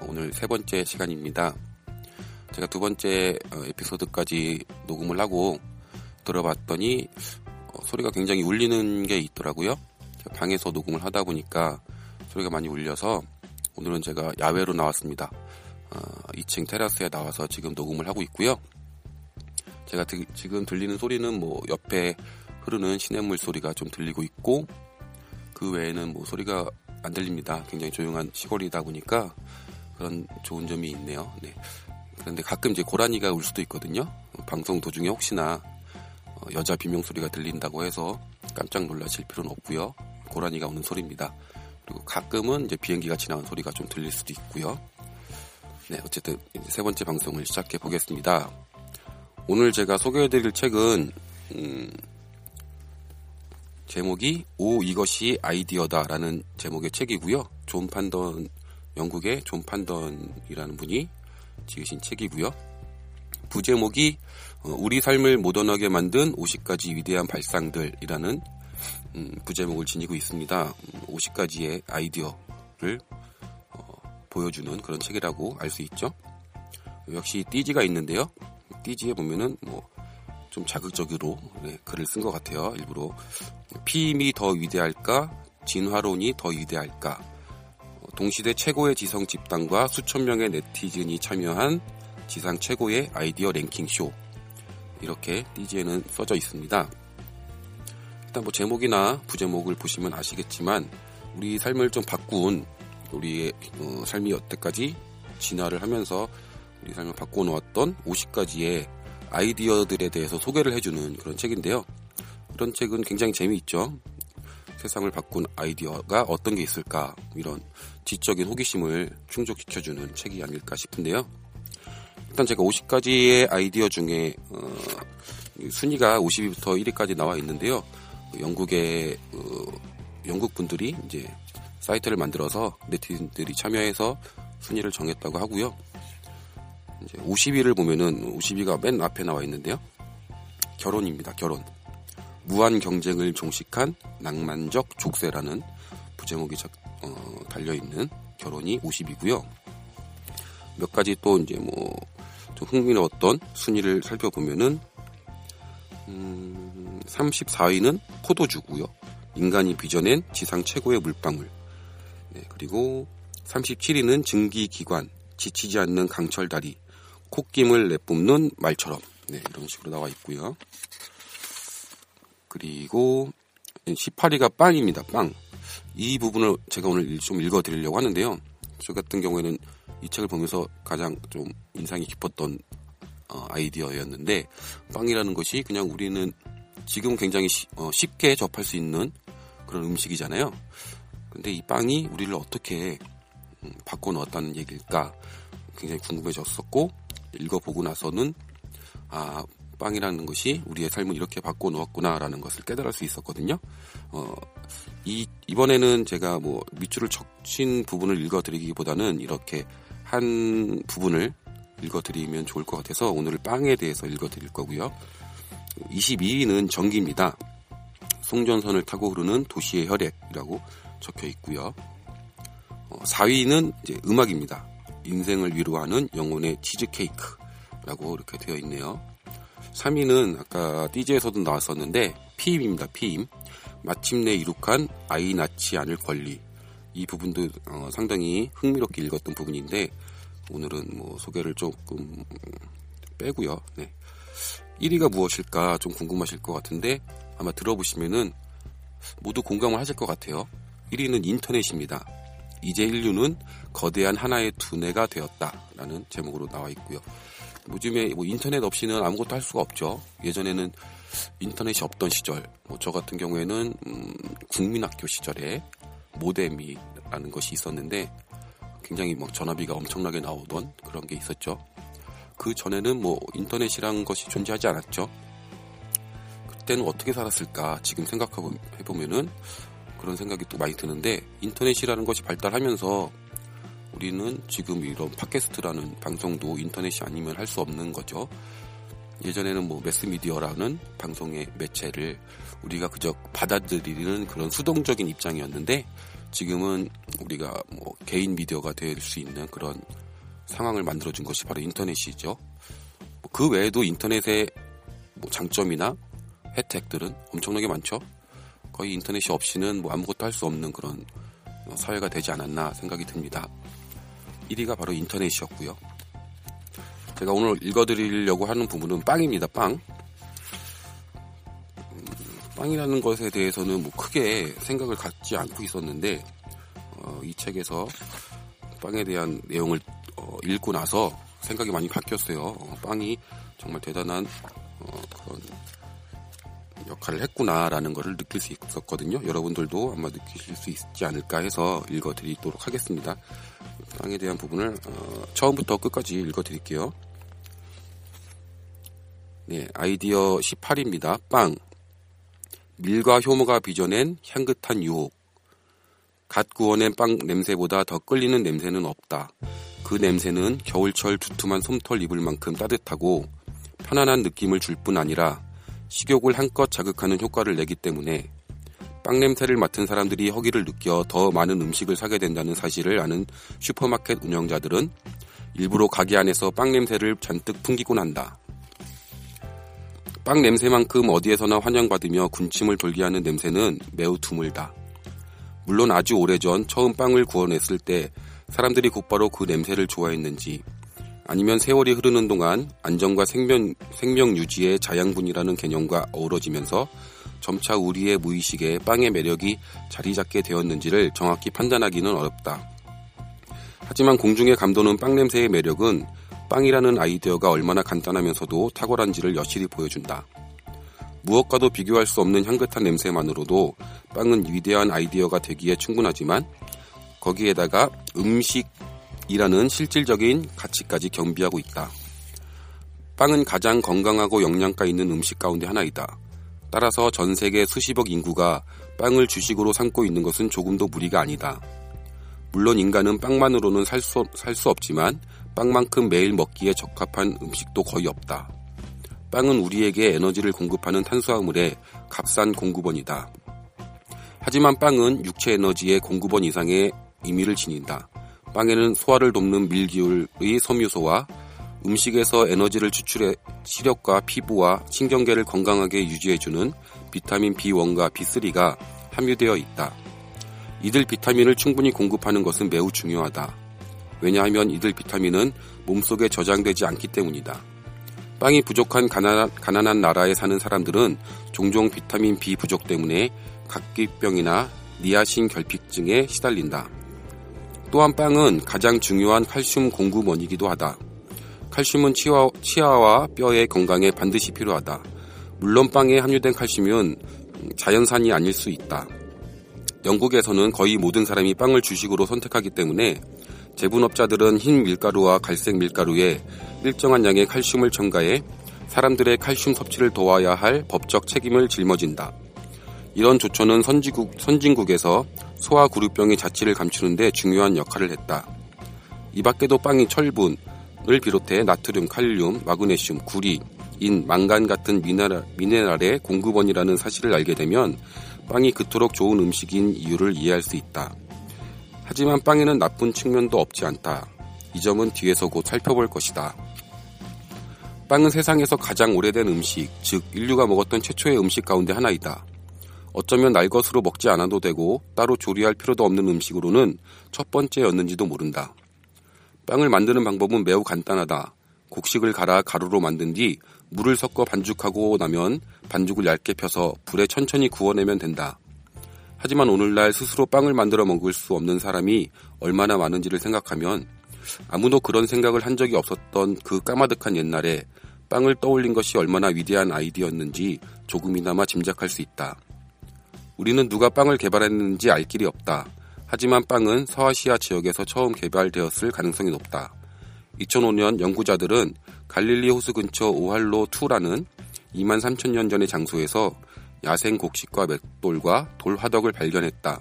오늘 세 번째 시간입니다. 제가 두 번째 어, 에피소드까지 녹음을 하고 들어봤더니 어, 소리가 굉장히 울리는 게 있더라고요. 방에서 녹음을 하다 보니까 소리가 많이 울려서 오늘은 제가 야외로 나왔습니다. 2층 어, 테라스에 나와서 지금 녹음을 하고 있고요. 제가 드, 지금 들리는 소리는 뭐 옆에 흐르는 시냇물 소리가 좀 들리고 있고 그 외에는 뭐 소리가 안 들립니다. 굉장히 조용한 시골이다 보니까 그런 좋은 점이 있네요. 네. 그런데 가끔 이제 고라니가 울 수도 있거든요. 방송 도중에 혹시나 어, 여자 비명 소리가 들린다고 해서 깜짝 놀라실 필요는 없고요. 고라니가 우는 소리입니다. 그리고 가끔은 이제 비행기가 지나간 소리가 좀 들릴 수도 있고요. 네, 어쨌든 세 번째 방송을 시작해 보겠습니다. 오늘 제가 소개해드릴 책은 음, 제목이 오 이것이 아이디어다라는 제목의 책이고요. 존 판던 영국의 존 판던이라는 분이 지으신 책이고요. 부제목이 어, 우리 삶을 모던하게 만든 50가지 위대한 발상들이라는 음, 부제목을 지니고 있습니다. 50가지의 음, 아이디어를 어, 보여주는 그런 책이라고 알 수 있죠. 역시 띠지가 있는데요. 띠지에 보면은 뭐 좀 자극적으로 네, 글을 쓴 것 같아요. 일부러 피임이 더 위대할까? 진화론이 더 위대할까? 동시대 최고의 지성 집단과 수천 명의 네티즌이 참여한 지상 최고의 아이디어 랭킹 쇼. 이렇게 띠지에는 써져 있습니다. 일단 뭐 제목이나 부제목을 보시면 아시겠지만 우리 삶을 좀 바꾼 우리의 어, 삶이 여태까지 진화를 하면서 우리 삶을 바꿔 놓았던 50가지의 아이디어들에 대해서 소개를 해주는 그런 책인데요. 이런 책은 굉장히 재미있죠. 세상을 바꾼 아이디어가 어떤 게 있을까 이런 지적인 호기심을 충족시켜주는 책이 아닐까 싶은데요. 일단 제가 50가지의 아이디어 중에 어, 순위가 50위부터 1위까지 나와 있는데요. 영국의 어, 영국 분들이 이제 사이트를 만들어서 네티즌들이 참여해서 순위를 정했다고 하고요. 이제 50위를 보면은 50위가 맨 앞에 나와 있는데요. 결혼입니다. 결혼. 무한 경쟁을 종식한 낭만적 족쇄라는 부제목이 어, 달려있는 결혼이 50이고요. 몇 가지 또 이제 뭐 좀 흥미로웠던 순위를 살펴보면은 음, 34위는 포도주고요. 인간이 빚어낸 지상 최고의 물방울. 네, 그리고 37위는 증기기관, 지치지 않는 강철다리, 콧김을 내뿜는 말처럼. 네, 이런 식으로 나와 있고요. 그리고 18위가 빵입니다. 빵. 이 부분을 제가 오늘 좀 읽어드리려고 하는데요. 저 같은 경우에는 이 책을 보면서 가장 좀 인상이 깊었던 어, 아이디어였는데 빵이라는 것이 그냥 우리는 지금 굉장히 시, 어, 쉽게 접할 수 있는 그런 음식이잖아요. 근데 이 빵이 우리를 어떻게 음, 바꿔놓았다는 얘기일까 굉장히 궁금해졌었고 읽어보고 나서는 아 빵이라는 것이 우리의 삶을 이렇게 바꿔 놓았구나라는 것을 깨달을 수 있었거든요. 어, 이, 이번에는 제가 뭐 밑줄을 척친 부분을 읽어드리기보다는 이렇게 한 부분을 읽어드리면 좋을 것 같아서 오늘 빵에 대해서 읽어드릴 거고요. 22위는 전기입니다. 송전선을 타고 흐르는 도시의 혈액이라고 적혀 있고요. 어, 4위는 이제 음악입니다. 인생을 위로하는 영혼의 치즈케이크라고 이렇게 되어 있네요. 3위는 아까 DJ에서도 나왔었는데 피임입니다. 피임. 마침내 이룩한 아이 낳지 않을 권리. 이 부분도 어, 상당히 흥미롭게 읽었던 부분인데 오늘은 뭐 소개를 조금 빼고요. 네. 1위가 무엇일까 좀 궁금하실 것 같은데 아마 들어보시면은 모두 공감을 하실 것 같아요. 1위는 인터넷입니다. 이제 인류는 거대한 하나의 두뇌가 되었다라는 제목으로 나와 있고요. 요즘에 뭐 인터넷 없이는 아무것도 할 수가 없죠. 예전에는 인터넷이 없던 시절, 뭐 저 같은 경우에는 음, 국민학교 시절에 모뎀이라는 것이 있었는데 굉장히 뭐 전화비가 엄청나게 나오던 그런 게 있었죠. 그 전에는 뭐 인터넷이란 것이 존재하지 않았죠. 그때는 어떻게 살았을까 지금 생각하고 해보면은 그런 생각이 또 많이 드는데 인터넷이라는 것이 발달하면서 우리는 지금 이런 팟캐스트라는 방송도 인터넷이 아니면 할 수 없는 거죠. 예전에는 뭐 매스미디어라는 방송의 매체를 우리가 그저 받아들이는 그런 수동적인 입장이었는데 지금은 우리가 뭐 개인 미디어가 될 수 있는 그런 상황을 만들어준 것이 바로 인터넷이죠. 그 외에도 인터넷의 뭐 장점이나 혜택들은 엄청나게 많죠. 거의 인터넷이 없이는 뭐 아무것도 할 수 없는 그런 사회가 되지 않았나 생각이 듭니다. 1위가 바로 인터넷이었고요. 제가 오늘 읽어드리려고 하는 부분은 빵입니다. 빵. 음, 빵이라는 것에 대해서는 뭐 크게 생각을 갖지 않고 있었는데 어, 이 책에서 빵에 대한 내용을 어, 읽고 나서 생각이 많이 바뀌었어요. 어, 빵이 정말 대단한 어, 그런 역할을 했구나라는 것을 느낄 수 있었거든요. 여러분들도 아마 느끼실 수 있지 않을까 해서 읽어드리도록 하겠습니다. 빵에 대한 부분을 어, 처음부터 끝까지 읽어드릴게요. 네, 아이디어 18입니다. 빵. 밀과 효모가 빚어낸 향긋한 유혹. 갓 구워낸 빵 냄새보다 더 끌리는 냄새는 없다. 그 냄새는 겨울철 두툼한 솜털 입을 만큼 따뜻하고 편안한 느낌을 줄 뿐 아니라 식욕을 한껏 자극하는 효과를 내기 때문에 빵 냄새를 맡은 사람들이 허기를 느껴 더 많은 음식을 사게 된다는 사실을 아는 슈퍼마켓 운영자들은 일부러 가게 안에서 빵 냄새를 잔뜩 풍기곤 한다. 빵 냄새만큼 어디에서나 환영받으며 군침을 돌게 하는 냄새는 매우 드물다. 물론 아주 오래전 처음 빵을 구워냈을 때 사람들이 곧바로 그 냄새를 좋아했는지 아니면 세월이 흐르는 동안 안전과 생명, 생명 유지의 자양분이라는 개념과 어우러지면서 점차 우리의 무의식에 빵의 매력이 자리 잡게 되었는지를 정확히 판단하기는 어렵다. 하지만 공중에 감도는 빵 냄새의 매력은 빵이라는 아이디어가 얼마나 간단하면서도 탁월한지를 여실히 보여준다. 무엇과도 비교할 수 없는 향긋한 냄새만으로도 빵은 위대한 아이디어가 되기에 충분하지만 거기에다가 음식이라는 실질적인 가치까지 겸비하고 있다. 빵은 가장 건강하고 영양가 있는 음식 가운데 하나이다. 따라서 전 세계 수십억 인구가 빵을 주식으로 삼고 있는 것은 조금도 무리가 아니다. 물론 인간은 빵만으로는 살 수 살 수 없지만 빵만큼 매일 먹기에 적합한 음식도 거의 없다. 빵은 우리에게 에너지를 공급하는 탄수화물의 값싼 공급원이다. 하지만 빵은 육체 에너지의 공급원 이상의 의미를 지닌다. 빵에는 소화를 돕는 밀기울의 섬유소와 음식에서 에너지를 추출해 시력과 피부와 신경계를 건강하게 유지해주는 비타민 B1과 B3가 함유되어 있다. 이들 비타민을 충분히 공급하는 것은 매우 중요하다. 왜냐하면 이들 비타민은 몸속에 저장되지 않기 때문이다. 빵이 부족한 가난한, 가난한 나라에 사는 사람들은 종종 비타민 B 부족 때문에 각기병이나 니아신 결핍증에 시달린다. 또한 빵은 가장 중요한 칼슘 공급원이기도 하다. 칼슘은 치아, 치아와 뼈의 건강에 반드시 필요하다. 물론 빵에 함유된 칼슘은 자연산이 아닐 수 있다. 영국에서는 거의 모든 사람이 빵을 주식으로 선택하기 때문에 제분업자들은 흰 밀가루와 갈색 밀가루에 일정한 양의 칼슘을 첨가해 사람들의 칼슘 섭취를 도와야 할 법적 책임을 짊어진다. 이런 조처는 선진국, 선진국에서 소화 구류병의 자취를 감추는데 중요한 역할을 했다. 이 밖에도 빵이 철분 을 비롯해 나트륨, 칼륨, 마그네슘, 구리, 인, 망간 같은 미네랄, 미네랄의 공급원이라는 사실을 알게 되면 빵이 그토록 좋은 음식인 이유를 이해할 수 있다. 하지만 빵에는 나쁜 측면도 없지 않다. 이 점은 뒤에서 곧 살펴볼 것이다. 빵은 세상에서 가장 오래된 음식, 즉 인류가 먹었던 최초의 음식 가운데 하나이다. 어쩌면 날 것으로 먹지 않아도 되고 따로 조리할 필요도 없는 음식으로는 첫 번째였는지도 모른다. 빵을 만드는 방법은 매우 간단하다. 곡식을 갈아 가루로 만든 뒤 물을 섞어 반죽하고 나면 반죽을 얇게 펴서 불에 천천히 구워내면 된다. 하지만 오늘날 스스로 빵을 만들어 먹을 수 없는 사람이 얼마나 많은지를 생각하면 아무도 그런 생각을 한 적이 없었던 그 까마득한 옛날에 빵을 떠올린 것이 얼마나 위대한 아이디어였는지 조금이나마 짐작할 수 있다. 우리는 누가 빵을 개발했는지 알 길이 없다. 하지만 빵은 서아시아 지역에서 처음 개발되었을 가능성이 높다. 2005년 연구자들은 갈릴리 호수 근처 오할로 2라는 2만 3천 년 전의 장소에서 야생 곡식과 맷돌과 돌 화덕을 발견했다.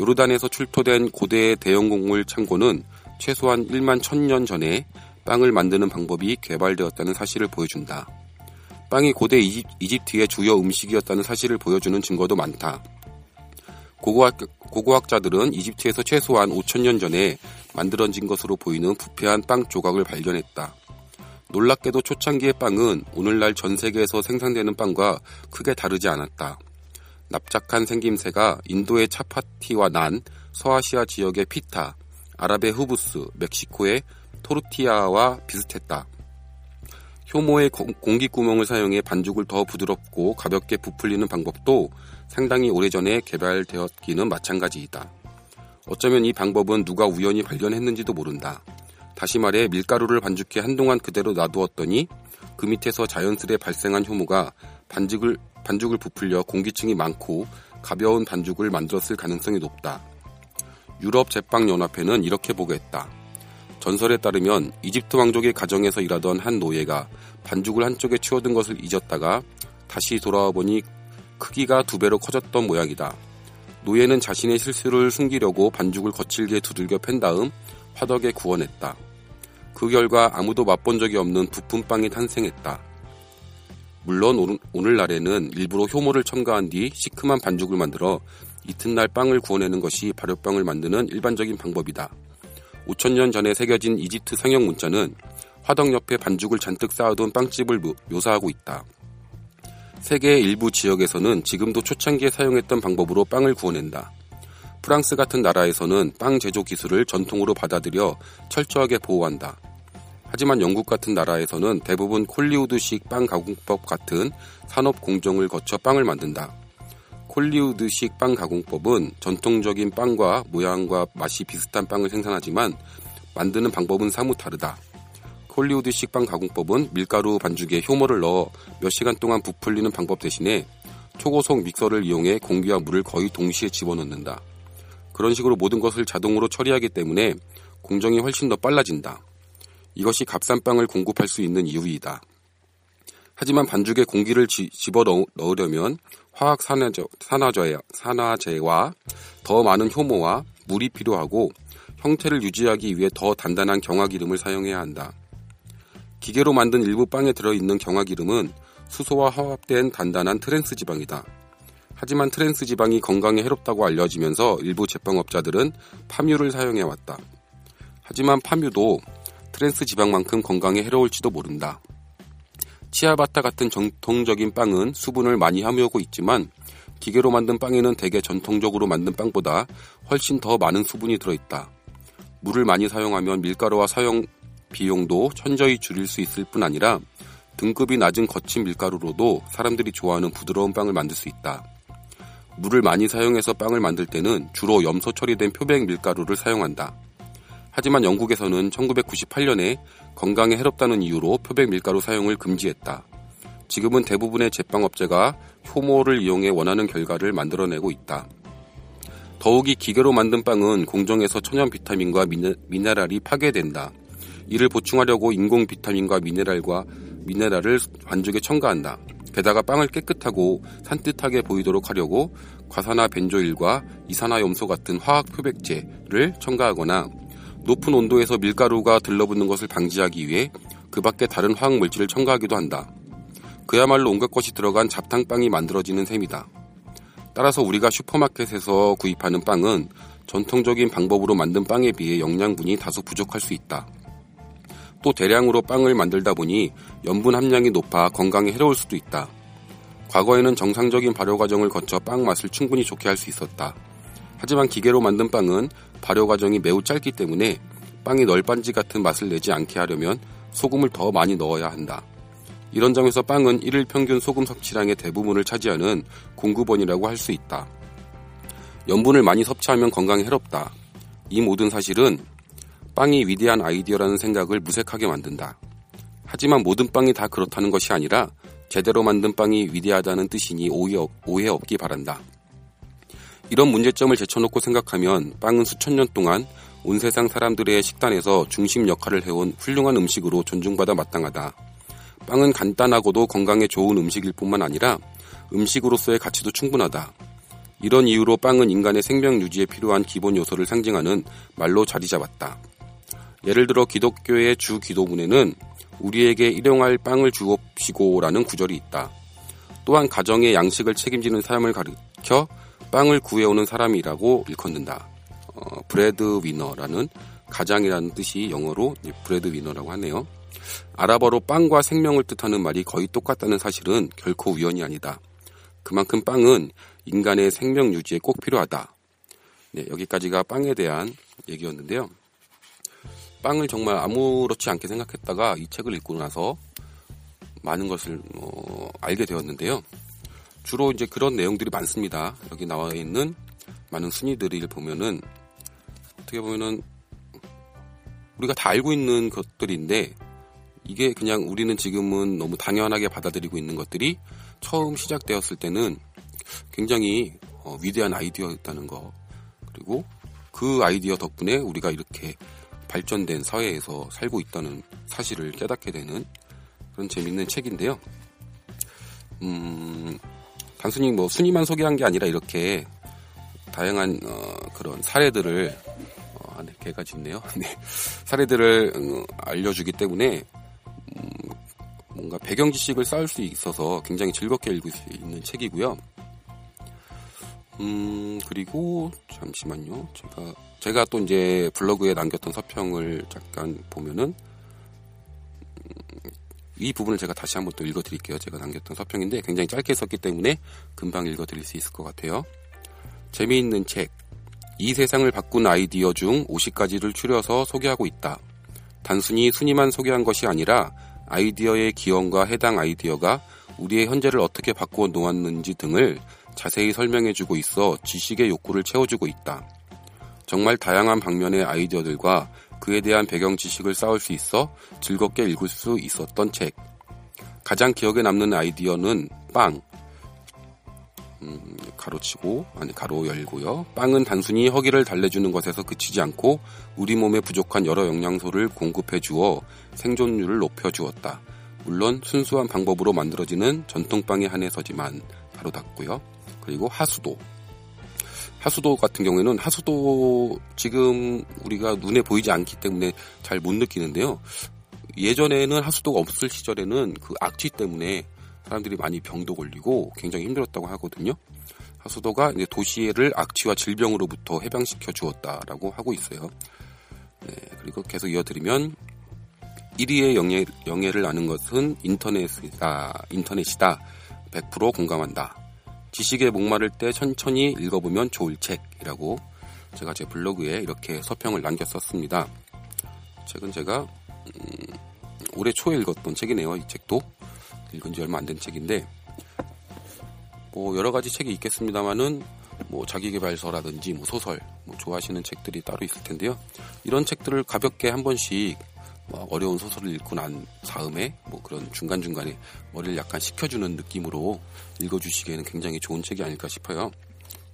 요르단에서 출토된 고대의 대형 곡물 창고는 최소한 1만 1000년 전에 빵을 만드는 방법이 개발되었다는 사실을 보여준다. 빵이 고대 이집, 트의 주요 음식이었다는 사실을 보여주는 증거도 많다. 고고학, 고고학자들은 이집트에서 최소한 5천년 전에 만들어진 것으로 보이는 부패한 빵 조각을 발견했다. 놀랍게도 초창기의 빵은 오늘날 전 세계에서 생산되는 빵과 크게 다르지 않았다. 납작한 생김새가 인도의 차파티와 난, 서아시아 지역의 피타, 아랍의 후부스, 멕시코의 토르티아와 비슷했다. 효모의 공기 구멍을 사용해 반죽을 더 부드럽고 가볍게 부풀리는 방법도 상당히 오래전에 개발되었기는 마찬가지이다. 어쩌면 이 방법은 누가 우연히 발견했는지도 모른다. 다시 말해 밀가루를 반죽해 한동안 그대로 놔두었더니 그 밑에서 자연스레 발생한 효모가 반죽을, 반죽을 부풀려 공기층이 많고 가벼운 반죽을 만들었을 가능성이 높다. 유럽 제빵연합회는 이렇게 보고했다. 전설에 따르면 이집트 왕족의 가정에서 일하던 한 노예가 반죽을 한쪽에 치워둔 것을 잊었다가 다시 돌아와 보니 크기가 두 배로 커졌던 모양이다. 노예는 자신의 실수를 숨기려고 반죽을 거칠게 두들겨 팬 다음 화덕에 구워냈다. 그 결과 아무도 맛본 적이 없는 부푼 빵이 탄생했다. 물론 오늘날에는 일부러 효모를 첨가한 뒤 시큼한 반죽을 만들어 이튿날 빵을 구워내는 것이 발효빵을 만드는 일반적인 방법이다. 5천년 전에 새겨진 이집트 상형 문자는 화덕 옆에 반죽을 잔뜩 쌓아둔 빵집을 묘사하고 있다. 세계의 일부 지역에서는 지금도 초창기에 사용했던 방법으로 빵을 구워낸다. 프랑스 같은 나라에서는 빵 제조 기술을 전통으로 받아들여 철저하게 보호한다. 하지만 영국 같은 나라에서는 대부분 콜리우드식 빵 가공법 같은 산업 공정을 거쳐 빵을 만든다. 콜리우드식 빵 가공법은 전통적인 빵과 모양과 맛이 비슷한 빵을 생산하지만 만드는 방법은 사뭇 다르다. 콜리우드식 빵 가공법은 밀가루 반죽에 효모를 넣어 몇 시간 동안 부풀리는 방법 대신에 초고속 믹서를 이용해 공기와 물을 거의 동시에 집어넣는다. 그런 식으로 모든 것을 자동으로 처리하기 때문에 공정이 훨씬 더 빨라진다. 이것이 값싼 빵을 공급할 수 있는 이유이다. 하지만 반죽에 공기를 지, 집어 넣으려면 화학 산화제, 산화제, 산화제와 더 많은 효모와 물이 필요하고 형태를 유지하기 위해 더 단단한 경화기름을 사용해야 한다. 기계로 만든 일부 빵에 들어있는 경화기름은 수소와 화합된 단단한 트랜스 지방이다. 하지만 트랜스 지방이 건강에 해롭다고 알려지면서 일부 제빵업자들은 팜유를 사용해왔다. 하지만 팜유도 트랜스 지방만큼 건강에 해로울지도 모른다. 치아바타 같은 전통적인 빵은 수분을 많이 함유하고 있지만 기계로 만든 빵에는 대개 전통적으로 만든 빵보다 훨씬 더 많은 수분이 들어있다. 물을 많이 사용하면 밀가루와 사용 비용도 현저히 줄일 수 있을 뿐 아니라 등급이 낮은 거친 밀가루로도 사람들이 좋아하는 부드러운 빵을 만들 수 있다. 물을 많이 사용해서 빵을 만들 때는 주로 염소 처리된 표백 밀가루를 사용한다. 하지만 영국에서는 1998년에 건강에 해롭다는 이유로 표백 밀가루 사용을 금지했다. 지금은 대부분의 제빵업체가 효모를 이용해 원하는 결과를 만들어내고 있다. 더욱이 기계로 만든 빵은 공정에서 천연 비타민과 미네, 미네랄이 파괴된다. 이를 보충하려고 인공 비타민과 미네랄과 미네랄을 반죽에 첨가한다. 게다가 빵을 깨끗하고 산뜻하게 보이도록 하려고 과산화 벤조일과 이산화염소 같은 화학 표백제를 첨가하거나 높은 온도에서 밀가루가 들러붙는 것을 방지하기 위해 그 밖에 다른 화학 물질을 첨가하기도 한다. 그야말로 온갖 것이 들어간 잡탕빵이 만들어지는 셈이다. 따라서 우리가 슈퍼마켓에서 구입하는 빵은 전통적인 방법으로 만든 빵에 비해 영양분이 다소 부족할 수 있다. 또 대량으로 빵을 만들다 보니 염분 함량이 높아 건강에 해로울 수도 있다. 과거에는 정상적인 발효 과정을 거쳐 빵 맛을 충분히 좋게 할 수 있었다. 하지만 기계로 만든 빵은 발효 과정이 매우 짧기 때문에 빵이 널빤지 같은 맛을 내지 않게 하려면 소금을 더 많이 넣어야 한다. 이런 점에서 빵은 일일 평균 소금 섭취량의 대부분을 차지하는 공급원이라고 할 수 있다. 염분을 많이 섭취하면 건강에 해롭다. 이 모든 사실은 빵이 위대한 아이디어라는 생각을 무색하게 만든다. 하지만 모든 빵이 다 그렇다는 것이 아니라 제대로 만든 빵이 위대하다는 뜻이니 오해, 오해 없기 바란다. 이런 문제점을 제쳐놓고 생각하면 빵은 수천 년 동안 온 세상 사람들의 식단에서 중심 역할을 해온 훌륭한 음식으로 존중받아 마땅하다. 빵은 간단하고도 건강에 좋은 음식일 뿐만 아니라 음식으로서의 가치도 충분하다. 이런 이유로 빵은 인간의 생명 유지에 필요한 기본 요소를 상징하는 말로 자리 잡았다. 예를 들어 기독교의 주 기도문에는 우리에게 일용할 빵을 주옵시고라는 구절이 있다. 또한 가정의 양식을 책임지는 사람을 가리켜 빵을 구해오는 사람이라고 일컫는다. 어, breadwinner라는 가장이라는 뜻이 영어로 breadwinner라고 하네요. 아랍어로 빵과 생명을 뜻하는 말이 거의 똑같다는 사실은 결코 우연이 아니다. 그만큼 빵은 인간의 생명 유지에 꼭 필요하다. 네, 여기까지가 빵에 대한 얘기였는데요. 빵을 정말 아무렇지 않게 생각했다가 이 책을 읽고 나서 많은 것을 어, 알게 되었는데요. 주로 이제 그런 내용들이 많습니다. 여기 나와 있는 많은 순위들을 보면은 어떻게 보면은 우리가 다 알고 있는 것들인데 이게 그냥 우리는 지금은 너무 당연하게 받아들이고 있는 것들이 처음 시작되었을 때는 굉장히 어, 위대한 아이디어였다는 거 그리고 그 아이디어 덕분에 우리가 이렇게 발전된 사회에서 살고 있다는 사실을 깨닫게 되는 그런 재밌는 책인데요. 음, 단순히 뭐 순위만 소개한 게 아니라 이렇게 다양한 어, 그런 사례들을 어, 아, 네, 개가 짖네요. 네, 사례들을 어, 알려주기 때문에 음, 뭔가 배경 지식을 쌓을 수 있어서 굉장히 즐겁게 읽을 수 있는 책이고요. 음, 그리고 잠시만요. 제가 제가 또 이제 블로그에 남겼던 서평을 잠깐 보면은 음, 이 부분을 제가 다시 한번 또 읽어드릴게요. 제가 남겼던 서평인데 굉장히 짧게 썼기 때문에 금방 읽어드릴 수 있을 것 같아요. 재미있는 책. 이 세상을 바꾼 아이디어 중 50가지를 추려서 소개하고 있다. 단순히 순위만 소개한 것이 아니라 아이디어의 기원과 해당 아이디어가 우리의 현재를 어떻게 바꾸어 놓았는지 등을 자세히 설명해주고 있어 지식의 욕구를 채워주고 있다. 정말 다양한 방면의 아이디어들과 그에 대한 배경 지식을 쌓을 수 있어 즐겁게 읽을 수 있었던 책. 가장 기억에 남는 아이디어는 빵. 음, 가로치고 아니 가로 열고요. 빵은 단순히 허기를 달래주는 것에서 그치지 않고 우리 몸에 부족한 여러 영양소를 공급해 주어 생존율을 높여 주었다. 물론 순수한 방법으로 만들어지는 전통빵에 한해서지만 바로 닫고요. 그리고 하수도. 하수도 같은 경우에는 하수도 지금 우리가 눈에 보이지 않기 때문에 잘 못 느끼는데요. 예전에는 하수도가 없을 시절에는 그 악취 때문에 사람들이 많이 병도 걸리고 굉장히 힘들었다고 하거든요. 하수도가 이제 도시를 악취와 질병으로부터 해방시켜 주었다라고 하고 있어요. 네, 그리고 계속 이어드리면 1위의 영예, 영예를 아는 것은 인터넷이다. 인터넷이다. 100% 공감한다. 지식에 목마를 때 천천히 읽어보면 좋을 책이라고 제가 제 블로그에 이렇게 서평을 남겼었습니다. 책은 제가 음, 올해 초에 읽었던 책이네요. 이 책도 읽은 지 얼마 안 된 책인데 뭐 여러 가지 책이 있겠습니다만은 뭐 자기개발서라든지 뭐 소설 뭐 좋아하시는 책들이 따로 있을 텐데요. 이런 책들을 가볍게 한 번씩 뭐 어려운 소설을 읽고 난 다음에 뭐 그런 중간중간에 머리를 약간 식혀주는 느낌으로 읽어주시기에는 굉장히 좋은 책이 아닐까 싶어요.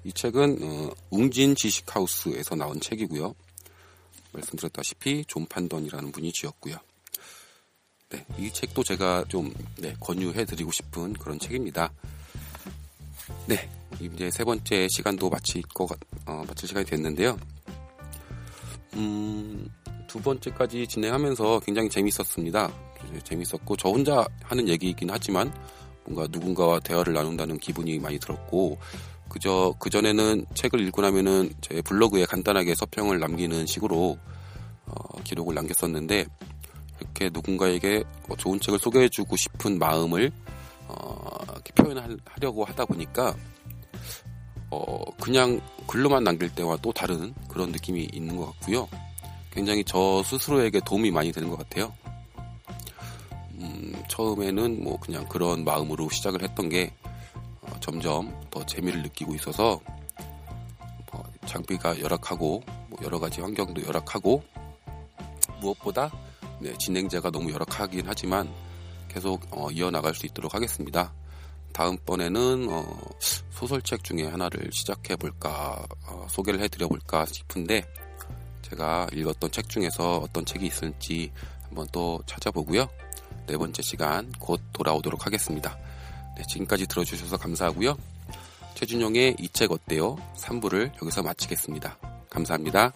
이 책은 어, 웅진 지식하우스에서 나온 책이고요. 말씀드렸다시피 존 판던이라는 분이 지었고요. 네, 이 책도 제가 좀 네, 권유해드리고 싶은 그런 책입니다. 네, 이제 세 번째 시간도 마칠 거 어, 마칠 시간이 됐는데요. 음, 두 번째까지 진행하면서 굉장히 재밌었습니다. 재밌었고 저 혼자 하는 얘기이긴 하지만 뭔가 누군가와 대화를 나눈다는 기분이 많이 들었고 그저 그 전에는 책을 읽고 나면은 제 블로그에 간단하게 서평을 남기는 식으로 어, 기록을 남겼었는데 이렇게 누군가에게 뭐 좋은 책을 소개해주고 싶은 마음을 어, 표현하려고 하다 보니까 어, 그냥 글로만 남길 때와 또 다른 그런 느낌이 있는 것 같고요. 굉장히 저 스스로에게 도움이 많이 되는 것 같아요. 음, 처음에는 뭐 그냥 그런 마음으로 시작을 했던 게 어, 점점 더 재미를 느끼고 있어서 뭐 장비가 열악하고 뭐 여러 가지 환경도 열악하고 무엇보다 네, 진행자가 너무 열악하긴 하지만 계속 어, 이어나갈 수 있도록 하겠습니다. 다음번에는 어, 소설책 중에 하나를 시작해 볼까 어, 소개를 해드려 볼까 싶은데 제가 읽었던 책 중에서 어떤 책이 있을지 한번 또 찾아보고요. 네 번째 시간 곧 돌아오도록 하겠습니다. 네, 지금까지 들어주셔서 감사하고요. 최준용의 이 책 어때요? 3부를 여기서 마치겠습니다. 감사합니다.